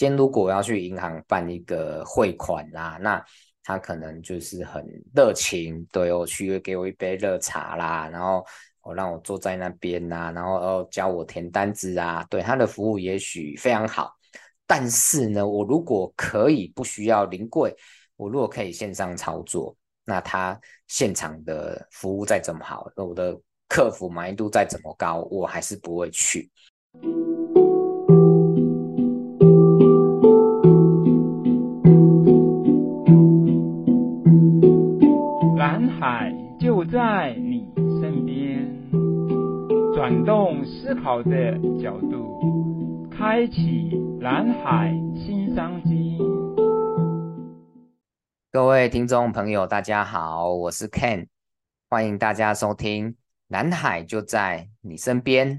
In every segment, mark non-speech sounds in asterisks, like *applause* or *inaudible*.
先如果要去银行办一个汇款啦，那他可能就是很热情，对我去给我一杯热茶啦，然后我让我坐在那边呐，然后哦教我填单子啊，对他的服务也许非常好，但是呢，我如果可以不需要临柜，我如果可以线上操作，那他现场的服务再怎么好，那我的客服满意度再怎么高，我还是不会去。海就在你身边，转动思考的角度，开启蓝海新商机。各位听众朋友，大家好，我是 Ken，欢迎大家收听《蓝海就在你身边》。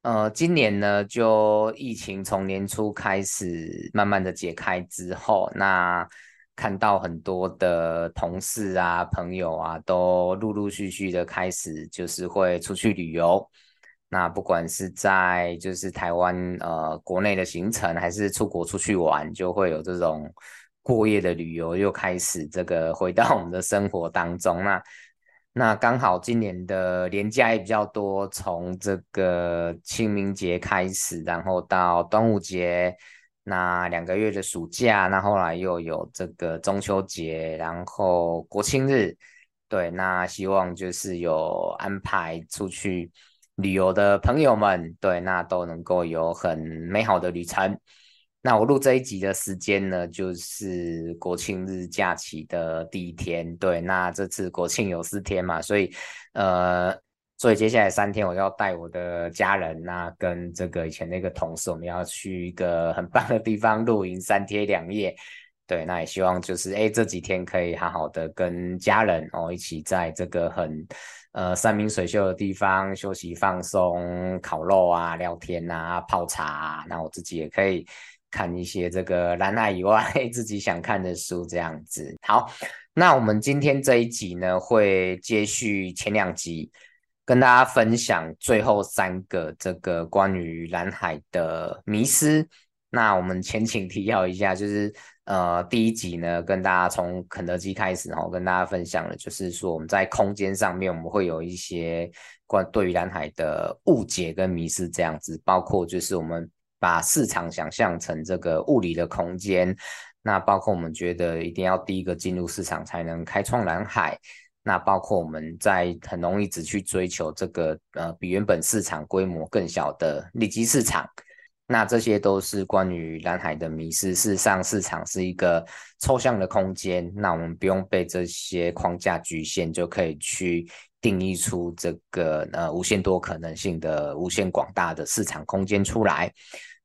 呃，今年呢，就疫情从年初开始慢慢的解开之后，那看到很多的同事啊、朋友啊，都陆陆续续的开始就是会出去旅游。那不管是在就是台湾呃国内的行程，还是出国出去玩，就会有这种。过夜的旅游又开始这个回到我们的生活当中，*laughs* 那那刚好今年的年假也比较多，从这个清明节开始，然后到端午节，那两个月的暑假，那后来又有这个中秋节，然后国庆日，对，那希望就是有安排出去旅游的朋友们，对，那都能够有很美好的旅程。那我录这一集的时间呢，就是国庆日假期的第一天。对，那这次国庆有四天嘛，所以呃，所以接下来三天我要带我的家人，那跟这个以前那个同事，我们要去一个很棒的地方露营三天两夜。对，那也希望就是哎，这几天可以好好的跟家人哦一起在这个很呃山明水秀的地方休息放松，烤肉啊、聊天啊、泡茶，那我自己也可以。看一些这个蓝海以外 *laughs* 自己想看的书，这样子。好，那我们今天这一集呢，会接续前两集，跟大家分享最后三个这个关于蓝海的迷思。那我们前情提要一下，就是呃，第一集呢，跟大家从肯德基开始，然后跟大家分享的，就是说我们在空间上面，我们会有一些关对于蓝海的误解跟迷思，这样子，包括就是我们。把市场想象成这个物理的空间，那包括我们觉得一定要第一个进入市场才能开创蓝海，那包括我们在很容易只去追求这个呃比原本市场规模更小的利基市场，那这些都是关于蓝海的迷失。事实上，市场是一个抽象的空间，那我们不用被这些框架局限，就可以去定义出这个呃无限多可能性的无限广大的市场空间出来。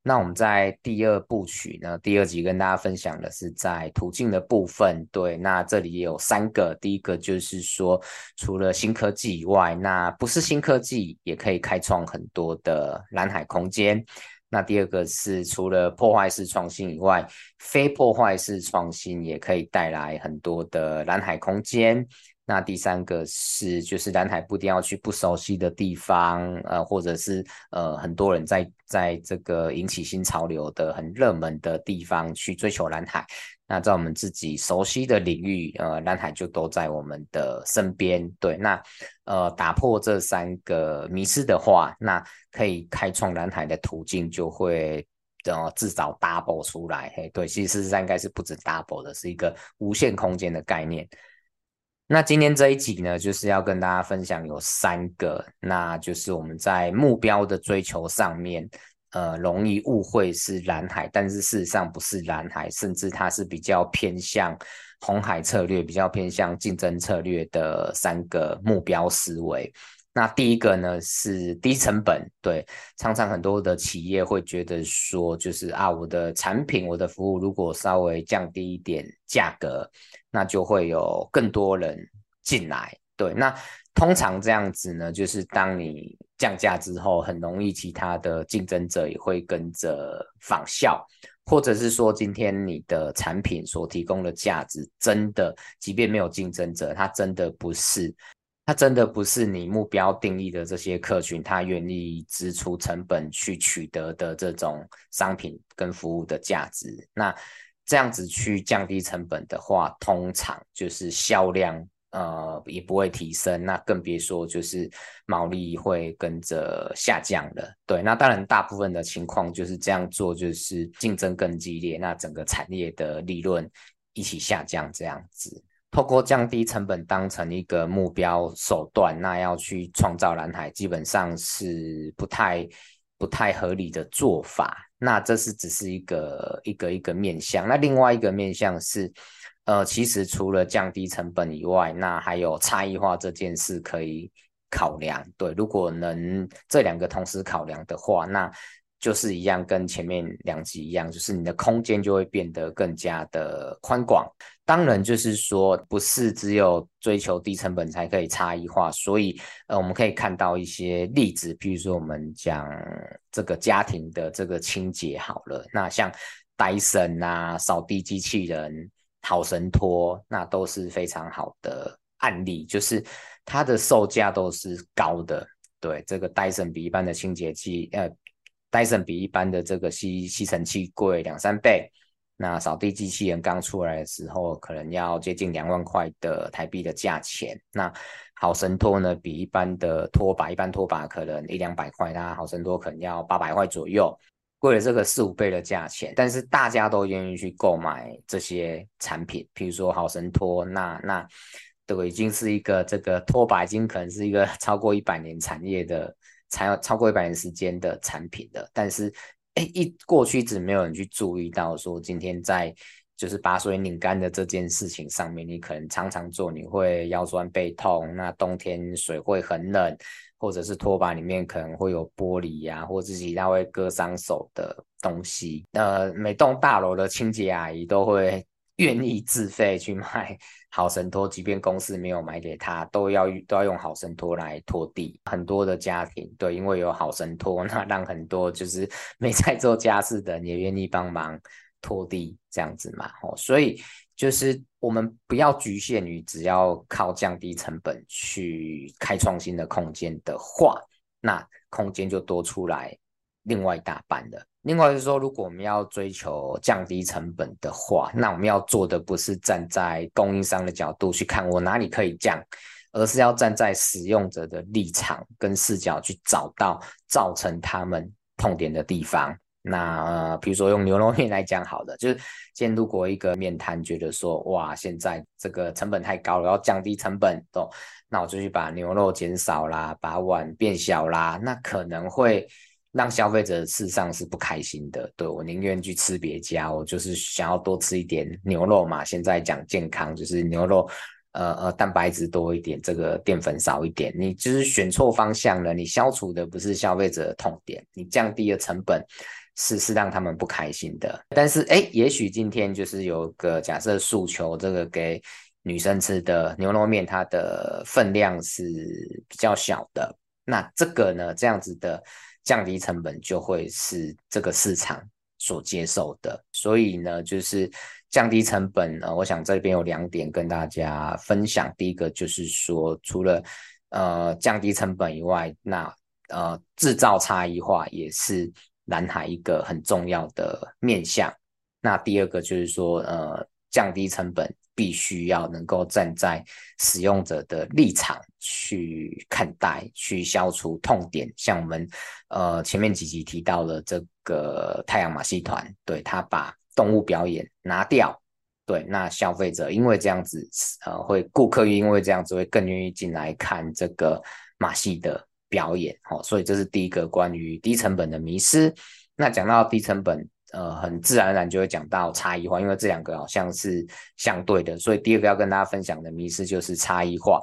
那我们在第二部曲呢，第二集跟大家分享的是在途径的部分。对，那这里也有三个，第一个就是说，除了新科技以外，那不是新科技也可以开创很多的蓝海空间。那第二个是除了破坏式创新以外，非破坏式创新也可以带来很多的蓝海空间。那第三个是，就是蓝海不一定要去不熟悉的地方，呃，或者是呃很多人在在这个引起新潮流的很热门的地方去追求蓝海。那在我们自己熟悉的领域，呃，蓝海就都在我们的身边。对，那呃打破这三个迷思的话，那可以开创蓝海的途径就会呃至少 double 出来。嘿，对，其实事实上应该是不止 double 的，是一个无限空间的概念。那今天这一集呢，就是要跟大家分享有三个，那就是我们在目标的追求上面，呃，容易误会是蓝海，但是事实上不是蓝海，甚至它是比较偏向红海策略，比较偏向竞争策略的三个目标思维。那第一个呢是低成本，对，常常很多的企业会觉得说，就是啊，我的产品、我的服务如果稍微降低一点价格，那就会有更多人进来。对，那通常这样子呢，就是当你降价之后，很容易其他的竞争者也会跟着仿效，或者是说，今天你的产品所提供的价值真的，即便没有竞争者，它真的不是。它真的不是你目标定义的这些客群，他愿意支出成本去取得的这种商品跟服务的价值。那这样子去降低成本的话，通常就是销量。呃，也不会提升，那更别说就是毛利会跟着下降了。对，那当然大部分的情况就是这样做，就是竞争更激烈，那整个产业的利润一起下降这样子。透过降低成本当成一个目标手段，那要去创造蓝海，基本上是不太不太合理的做法。那这是只是一个一个一个面向，那另外一个面向是。呃，其实除了降低成本以外，那还有差异化这件事可以考量。对，如果能这两个同时考量的话，那就是一样，跟前面两集一样，就是你的空间就会变得更加的宽广。当然，就是说不是只有追求低成本才可以差异化，所以呃，我们可以看到一些例子，比如说我们讲这个家庭的这个清洁好了，那像戴森啊，扫地机器人。好神拖，那都是非常好的案例，就是它的售价都是高的。对，这个戴森比一般的清洁剂，呃，戴森比一般的这个吸吸尘器贵两三倍。那扫地机器人刚出来的时候，可能要接近两万块的台币的价钱。那好神拖呢，比一般的拖把，一般拖把可能一两百块，那好神拖可能要八百块左右。贵了这个四五倍的价钱，但是大家都愿意去购买这些产品，譬如说好神拖，那那都已经是一个这个拖把，已经可能是一个 *laughs* 超过一百年产业的，才有超过一百年时间的产品的。但是，哎，一过去一直没有人去注意到，说今天在就是把水拧干的这件事情上面，你可能常常做，你会腰酸背痛，那冬天水会很冷。或者是拖把里面可能会有玻璃呀、啊，或者其他会割伤手的东西。呃，每栋大楼的清洁阿姨都会愿意自费去买 *laughs* 好神拖，即便公司没有买给他，都要都要用好神拖来拖地。很多的家庭对，因为有好神拖，*laughs* 那让很多就是 *laughs* 没在做家事的人也愿意帮忙拖地这样子嘛。哦，所以。就是我们不要局限于只要靠降低成本去开创新的空间的话，那空间就多出来另外一大半的。另外是说，如果我们要追求降低成本的话，那我们要做的不是站在供应商的角度去看我哪里可以降，而是要站在使用者的立场跟视角去找到造成他们痛点的地方。那呃，比如说用牛肉面来讲，好的，就是今天如果一个面摊觉得说，哇，现在这个成本太高了，要降低成本，哦，那我就去把牛肉减少啦，把碗变小啦，那可能会让消费者事实上是不开心的。对，我宁愿去吃别家，我就是想要多吃一点牛肉嘛。现在讲健康，就是牛肉，呃呃，蛋白质多一点，这个淀粉少一点，你就是选错方向了。你消除的不是消费者的痛点，你降低了成本。是是让他们不开心的，但是哎，也许今天就是有个假设诉求，这个给女生吃的牛肉面，它的分量是比较小的，那这个呢，这样子的降低成本就会是这个市场所接受的，所以呢，就是降低成本呢，我想这边有两点跟大家分享，第一个就是说，除了呃降低成本以外，那呃制造差异化也是。蓝海一个很重要的面向，那第二个就是说，呃，降低成本必须要能够站在使用者的立场去看待，去消除痛点。像我们呃前面几集提到的这个太阳马戏团，对，他把动物表演拿掉，对，那消费者因为这样子，呃，会顾客因为这样子会更愿意进来看这个马戏的。表演，好，所以这是第一个关于低成本的迷失。那讲到低成本，呃，很自然而然就会讲到差异化，因为这两个好像是相对的。所以第二个要跟大家分享的迷思就是差异化。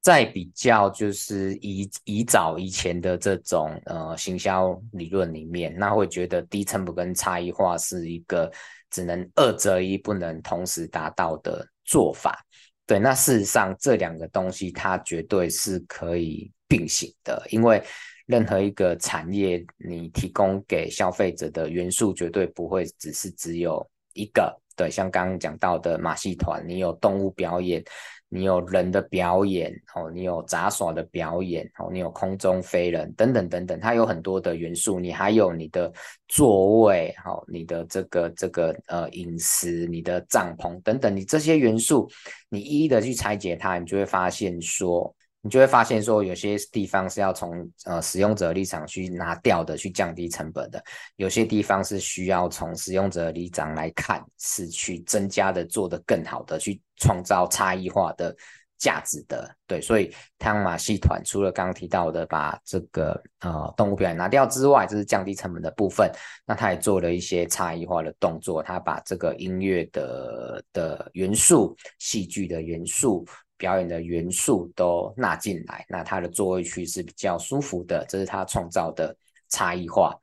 在比较就是以以早以前的这种呃行销理论里面，那会觉得低成本跟差异化是一个只能二择一，不能同时达到的做法。对，那事实上这两个东西它绝对是可以。并行的，因为任何一个产业，你提供给消费者的元素绝对不会只是只有一个，对，像刚刚讲到的马戏团，你有动物表演。你有人的表演哦，你有杂耍的表演哦，你有空中飞人等等等等，它有很多的元素。你还有你的座位，好，你的这个这个呃饮食，你的帐篷等等，你这些元素，你一一的去拆解它，你就会发现说。你就会发现说，有些地方是要从呃使用者立场去拿掉的，去降低成本的；有些地方是需要从使用者立场来看，是去增加的，做得更好的，去创造差异化的价值的。对，所以太阳马戏团除了刚刚提到的把这个呃动物表演拿掉之外，这是降低成本的部分。那他也做了一些差异化的动作，他把这个音乐的的元素、戏剧的元素。表演的元素都纳进来，那它的座位区是比较舒服的，这是它创造的差异化。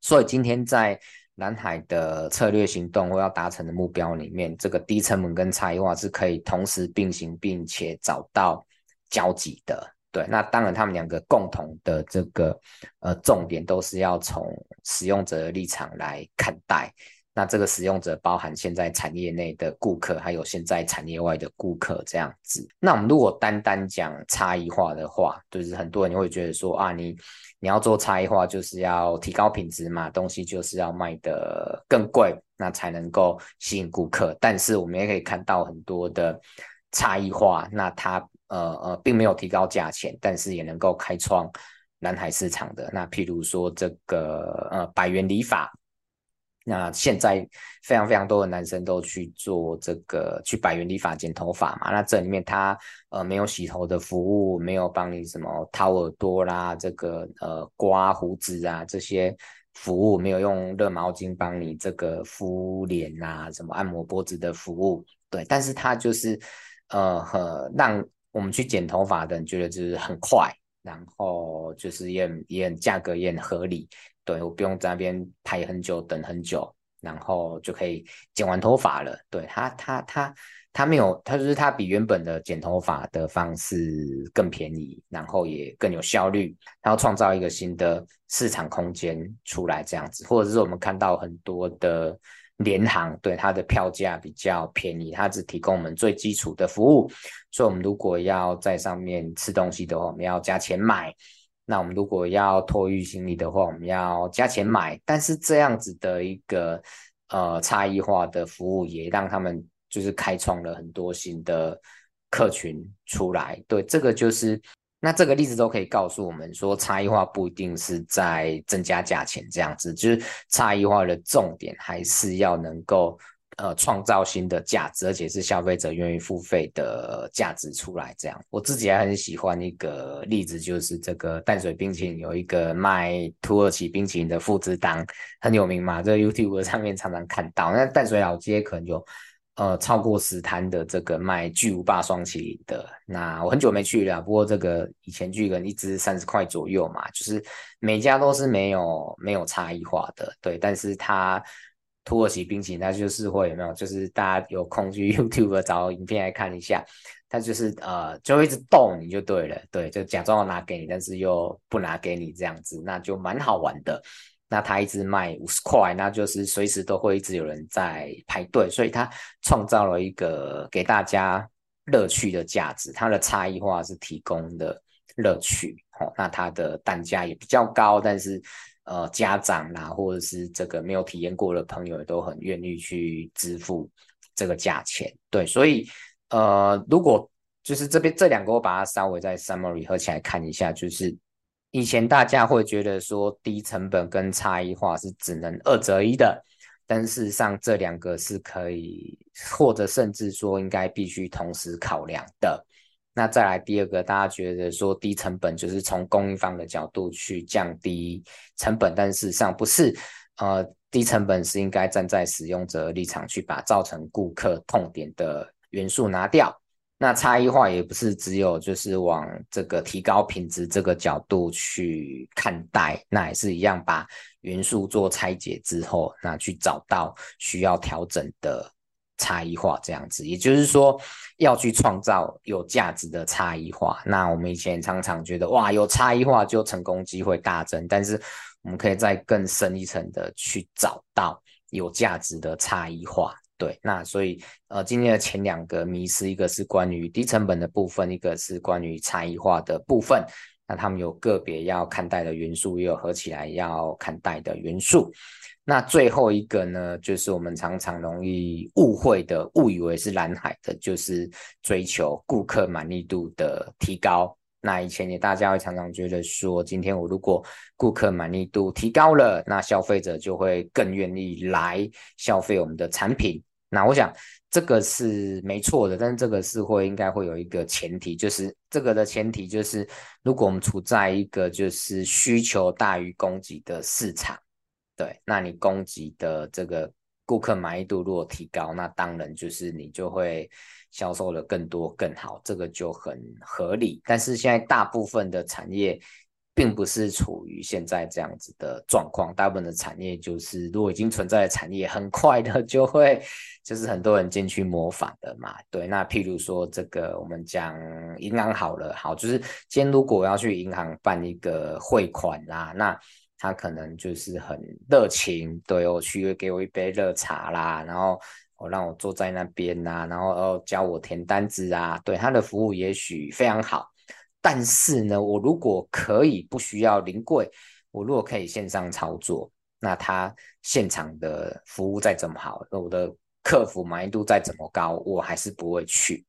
所以今天在南海的策略行动或要达成的目标里面，这个低成本跟差异化是可以同时并行，并且找到交集的。对，那当然他们两个共同的这个呃重点都是要从使用者的立场来看待。那这个使用者包含现在产业内的顾客，还有现在产业外的顾客这样子。那我们如果单单讲差异化的话，就是很多人会觉得说啊，你你要做差异化，就是要提高品质嘛，东西就是要卖得更贵，那才能够吸引顾客。但是我们也可以看到很多的差异化，那它呃呃并没有提高价钱，但是也能够开创蓝海市场的。那譬如说这个呃百元理发。那现在非常非常多的男生都去做这个去百元理发剪头发嘛，那这里面他呃没有洗头的服务，没有帮你什么掏耳朵啦，这个呃刮胡子啊这些服务，没有用热毛巾帮你这个敷脸啊，什么按摩脖子的服务，对，但是他就是呃很让我们去剪头发的人觉得就是很快，然后就是也也很价格也很合理。对，我不用在那边排很久，等很久，然后就可以剪完头发了。对，他，他，他，他没有，他就是他比原本的剪头发的方式更便宜，然后也更有效率。然后创造一个新的市场空间出来，这样子，或者是我们看到很多的联航，对，它的票价比较便宜，它只提供我们最基础的服务，所以我们如果要在上面吃东西的话，我们要加钱买。那我们如果要托运行李的话，我们要加钱买。但是这样子的一个呃差异化的服务，也让他们就是开创了很多新的客群出来。对，这个就是那这个例子都可以告诉我们说，差异化不一定是在增加价钱这样子，就是差异化的重点还是要能够。呃，创造新的价值，而且是消费者愿意付费的价值出来。这样，我自己还很喜欢一个例子，就是这个淡水冰淇淋有一个卖土耳其冰淇淋的父子档，很有名嘛，这个 YouTube 上面常常看到。那淡水老街可能有呃超过十摊的这个卖巨无霸双麒麟的。那我很久没去了，不过这个以前巨人一支三十块左右嘛，就是每家都是没有没有差异化的，对，但是它。土耳其冰淇淋，它就是会有没有？就是大家有空去 *laughs* YouTube 找影片来看一下，它就是呃，就会一直逗你就对了，对，就假装要拿给你，但是又不拿给你这样子，那就蛮好玩的。那它一直卖五十块，那就是随时都会一直有人在排队，所以它创造了一个给大家乐趣的价值。它的差异化是提供的乐趣，哦，那它的单价也比较高，但是。呃，家长啦，或者是这个没有体验过的朋友，都很愿意去支付这个价钱。对，所以呃，如果就是这边这两个，我把它稍微再 summary 合起来看一下，就是以前大家会觉得说低成本跟差异化是只能二择一的，但事实上这两个是可以，或者甚至说应该必须同时考量的。那再来第二个，大家觉得说低成本就是从供应方的角度去降低成本，但事实上不是，呃，低成本是应该站在使用者立场去把造成顾客痛点的元素拿掉。那差异化也不是只有就是往这个提高品质这个角度去看待，那也是一样把元素做拆解之后，那去找到需要调整的。差异化这样子，也就是说要去创造有价值的差异化。那我们以前常常觉得，哇，有差异化就成功机会大增。但是我们可以再更深一层的去找到有价值的差异化。对，那所以呃，今天的前两个迷思，一个是关于低成本的部分，一个是关于差异化的部分。那他们有个别要看待的元素，也有合起来要看待的元素。那最后一个呢，就是我们常常容易误会的，误以为是蓝海的，就是追求顾客满意度的提高。那以前也大家会常常觉得说，今天我如果顾客满意度提高了，那消费者就会更愿意来消费我们的产品。那我想这个是没错的，但是这个是会应该会有一个前提，就是这个的前提就是，如果我们处在一个就是需求大于供给的市场，对，那你供给的这个顾客满意度如果提高，那当然就是你就会。销售的更多更好，这个就很合理。但是现在大部分的产业并不是处于现在这样子的状况，大部分的产业就是如果已经存在的产业，很快的 *laughs* 就会就是很多人进去模仿的嘛。对，那譬如说这个我们讲银行好了，好，就是今天如果要去银行办一个汇款啦，那他可能就是很热情，对，我去给我一杯热茶啦，然后。我让我坐在那边呐、啊，然后教我填单子啊，对，他的服务也许非常好，但是呢，我如果可以不需要临柜，我如果可以线上操作，那他现场的服务再怎么好，那我的客服满意度再怎么高，我还是不会去，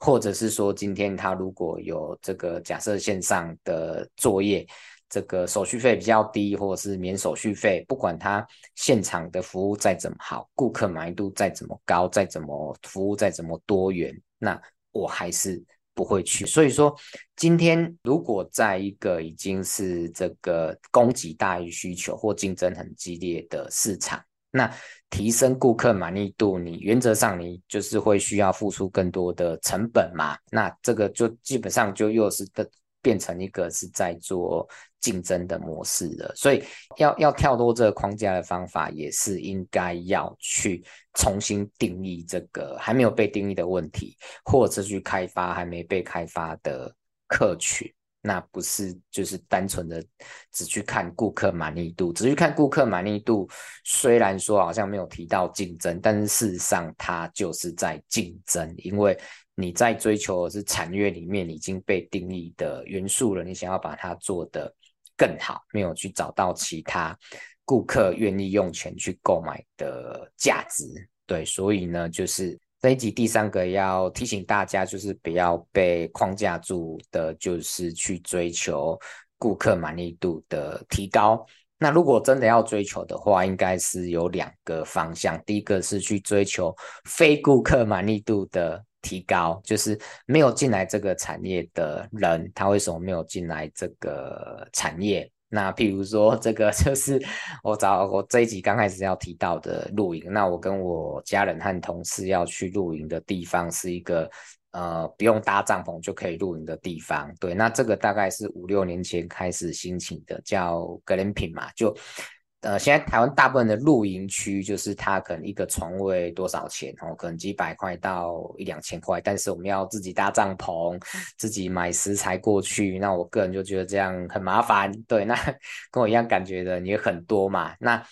或者是说今天他如果有这个假设线上的作业。这个手续费比较低，或者是免手续费，不管他现场的服务再怎么好，顾客满意度再怎么高，再怎么服务再怎么多元，那我还是不会去。所以说，今天如果在一个已经是这个供给大于需求或竞争很激烈的市场，那提升顾客满意度，你原则上你就是会需要付出更多的成本嘛？那这个就基本上就又是的。变成一个是在做竞争的模式了，所以要要跳脱这个框架的方法，也是应该要去重新定义这个还没有被定义的问题，或者去开发还没被开发的客群。那不是就是单纯的只去看顾客满意度，只去看顾客满意度，虽然说好像没有提到竞争，但是事实上它就是在竞争，因为。你在追求的是产业里面已经被定义的元素了，你想要把它做得更好，没有去找到其他顾客愿意用钱去购买的价值。对，所以呢，就是这一集第三个要提醒大家，就是不要被框架住的，就是去追求顾客满意度的提高。那如果真的要追求的话，应该是有两个方向，第一个是去追求非顾客满意度的。提高，就是没有进来这个产业的人，他为什么没有进来这个产业？那譬如说，这个 *laughs* 就是我找我这一集刚开始要提到的露营。那我跟我家人和同事要去露营的地方，是一个呃不用搭帐篷就可以露营的地方。对，那这个大概是五六年前开始兴起的，叫格林品嘛，就。呃，现在台湾大部分的露营区，就是它可能一个床位多少钱哦，可能几百块到一两千块，但是我们要自己搭帐篷，自己买食材过去，那我个人就觉得这样很麻烦。对，那 *laughs* 跟我一样感觉的也很多嘛。那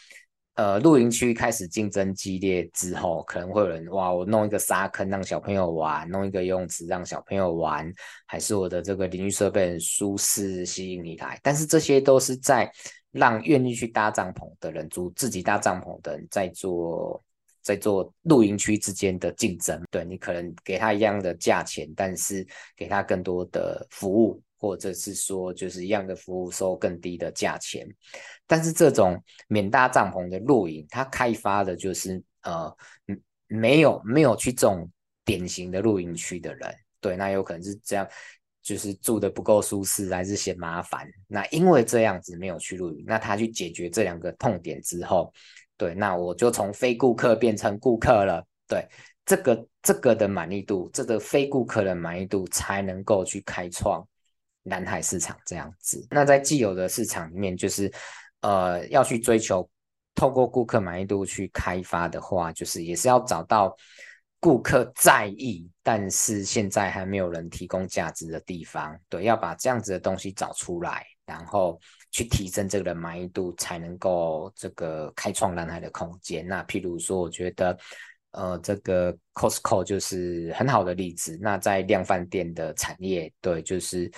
呃，露营区开始竞争激烈之后，可能会有人哇，我弄一个沙坑让小朋友玩，弄一个游泳池让小朋友玩，还是我的这个淋浴设备很舒适，吸引你来。但是这些都是在。让愿意去搭帐篷的人，租自己搭帐篷的人，在做在做露营区之间的竞争。对，你可能给他一样的价钱，但是给他更多的服务，或者是说就是一样的服务收更低的价钱。但是这种免搭帐篷的露营，它开发的就是呃没有没有去这种典型的露营区的人。对，那有可能是这样。就是住得不够舒适，还是嫌麻烦。那因为这样子没有去露营，那他去解决这两个痛点之后，对，那我就从非顾客变成顾客了。对，这个这个的满意度，这个非顾客的满意度才能够去开创蓝海市场这样子。那在既有的市场里面，就是呃要去追求透过顾客满意度去开发的话，就是也是要找到。顾客在意，但是现在还没有人提供价值的地方，对，要把这样子的东西找出来，然后去提升这个的满意度，才能够这个开创蓝海的空间。那譬如说，我觉得，呃，这个 Costco 就是很好的例子。那在量贩店的产业，对，就是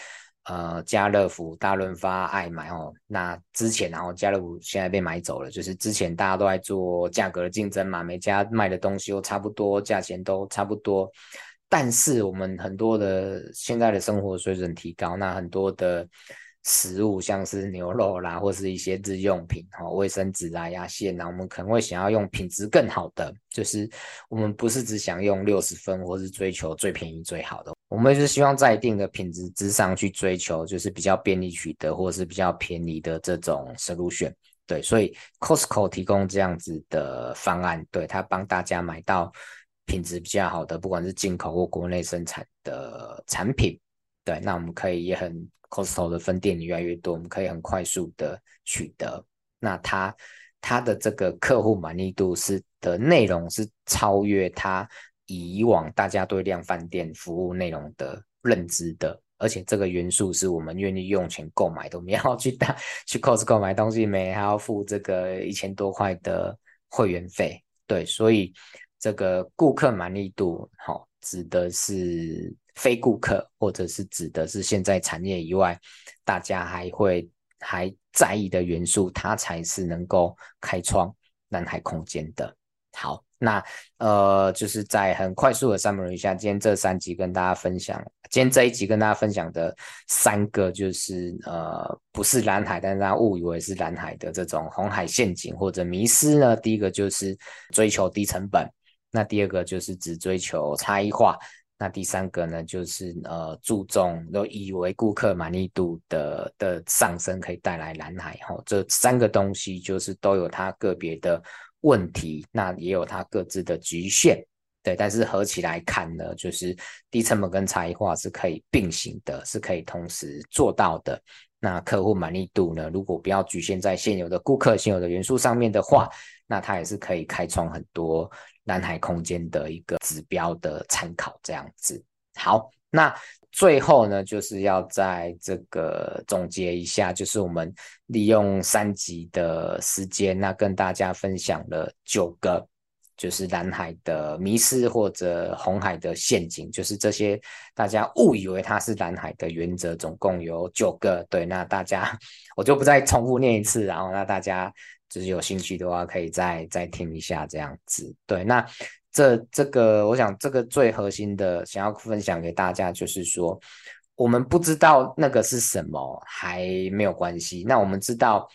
呃，家乐福、大润发、爱买哦。那之前然后家乐福现在被买走了，就是之前大家都在做价格的竞争嘛，每家卖的东西都差不多，价钱都差不多。但是我们很多的现在的生活水准提高，那很多的。食物像是牛肉啦，或是一些日用品，哈，卫生纸啊、牙线啊，我们可能会想要用品质更好的，就是我们不是只想用六十分，或是追求最便宜最好的，我们是希望在一定的品质之上去追求，就是比较便利取得，或者是比较便宜的这种 solution。对，所以 Costco 提供这样子的方案，对，它帮大家买到品质比较好的，不管是进口或国内生产的产品。对，那我们可以也很。Costco 的分店越来越多，我们可以很快速的取得。那它它的这个客户满意度是的内容是超越它以往大家对量贩店服务内容的认知的，而且这个元素是我们愿意用钱购买的。我们要去大 *laughs* 去 Costco 买东西没，还要付这个一千多块的会员费。对，所以这个顾客满意度，好、哦，指的是。非顾客，或者是指的是现在产业以外，大家还会还在意的元素，它才是能够开创蓝海空间的。好，那呃，就是在很快速的 summary 一下，今天这三集跟大家分享，今天这一集跟大家分享的三个就是呃，不是蓝海，但是大家误以为是蓝海的这种红海陷阱或者迷失呢。第一个就是追求低成本，那第二个就是只追求差异化。那第三个呢，就是呃注重都以为顾客满意度的的上升可以带来蓝海哈，这三个东西就是都有它个别的问题，那也有它各自的局限，对，但是合起来看呢，就是低成本跟差异化是可以并行的，是可以同时做到的。那客户满意度呢，如果不要局限在现有的顾客、现有的元素上面的话，那它也是可以开创很多。蓝海空间的一个指标的参考，这样子。好，那最后呢，就是要在这个总结一下，就是我们利用三集的时间，那跟大家分享了九个，就是蓝海的迷失或者红海的陷阱，就是这些大家误以为它是蓝海的原则，总共有九个。对，那大家我就不再重复念一次，然后那大家。就是有兴趣的话，可以再再听一下这样子。对，那这这个，我想这个最核心的想要分享给大家，就是说，我们不知道那个是什么，还没有关系。那我们知道，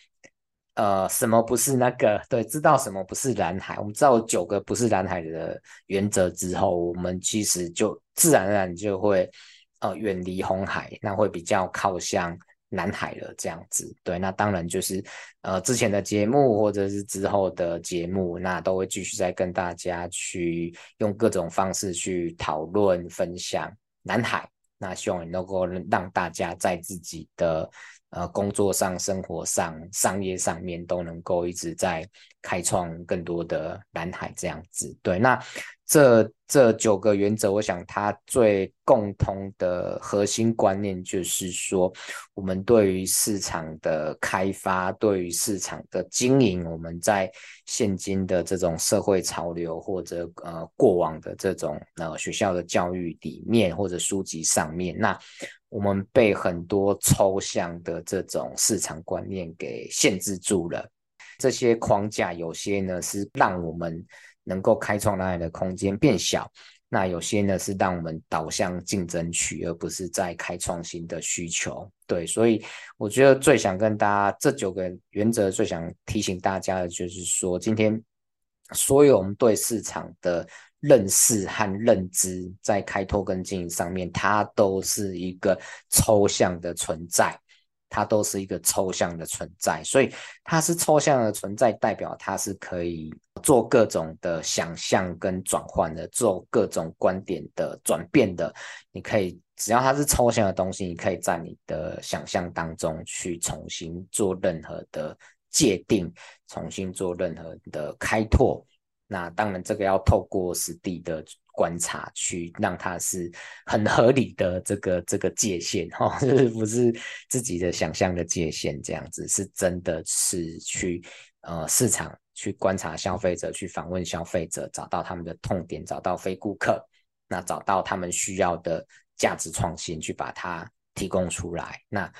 呃，什么不是那个？对，知道什么不是蓝海？我们知道九个不是蓝海的原则之后，我们其实就自然而然就会呃远离红海，那会比较靠向。南海了，这样子，对，那当然就是，呃，之前的节目或者是之后的节目，那都会继续再跟大家去用各种方式去讨论分享南海，那希望能够让大家在自己的呃工作上、生活上、商业上面都能够一直在开创更多的蓝海，这样子，对，那。这这九个原则，我想它最共通的核心观念就是说，我们对于市场的开发，对于市场的经营，我们在现今的这种社会潮流，或者呃过往的这种呃学校的教育里面，或者书籍上面，那我们被很多抽象的这种市场观念给限制住了。这些框架有些呢是让我们。能够开创蓝海的空间变小，那有些呢是让我们导向竞争区，而不是在开创新的需求。对，所以我觉得最想跟大家这九个原则，最想提醒大家的就是说，今天所有我们对市场的认识和认知，在开拓跟经营上面，它都是一个抽象的存在。它都是一个抽象的存在，所以它是抽象的存在，代表它是可以做各种的想象跟转换的，做各种观点的转变的。你可以只要它是抽象的东西，你可以在你的想象当中去重新做任何的界定，重新做任何的开拓。那当然，这个要透过实地的。观察去让它是很合理的这个这个界限哈，就是不是自己的想象的界限这样子，是真的是去呃市场去观察消费者，去访问消费者，找到他们的痛点，找到非顾客，那找到他们需要的价值创新，去把它提供出来。那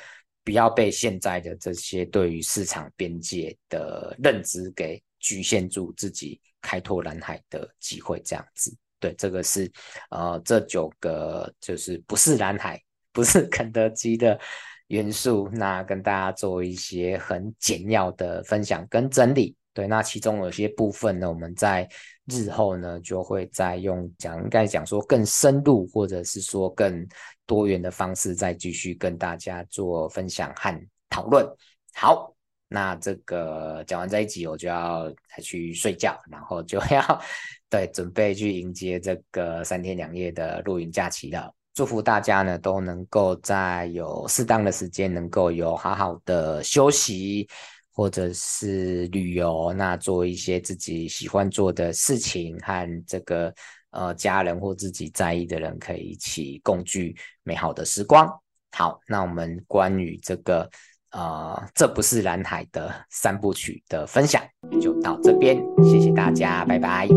不要被现在的这些对于市场边界的认知给局限住自己开拓蓝海的机会，这样子。对，这个是呃，这九个就是不是蓝海，不是 *laughs* 肯德基的元素，那跟大家做一些很简要的分享跟整理。对，那其中有些部分呢，我们在日后呢就会再用讲，应该讲说更深入，或者是说更多元的方式，再继续跟大家做分享和讨论。好。那这个讲完这一集，我就要再去睡觉，然后就要对准备去迎接这个三天两夜的露营假期了。祝福大家呢都能够在有适当的时间，能够有好好的休息，或者是旅游，那做一些自己喜欢做的事情，和这个呃家人或自己在意的人可以一起共聚美好的时光。好，那我们关于这个。呃，这不是蓝海的三部曲的分享就到这边，谢谢大家，拜拜。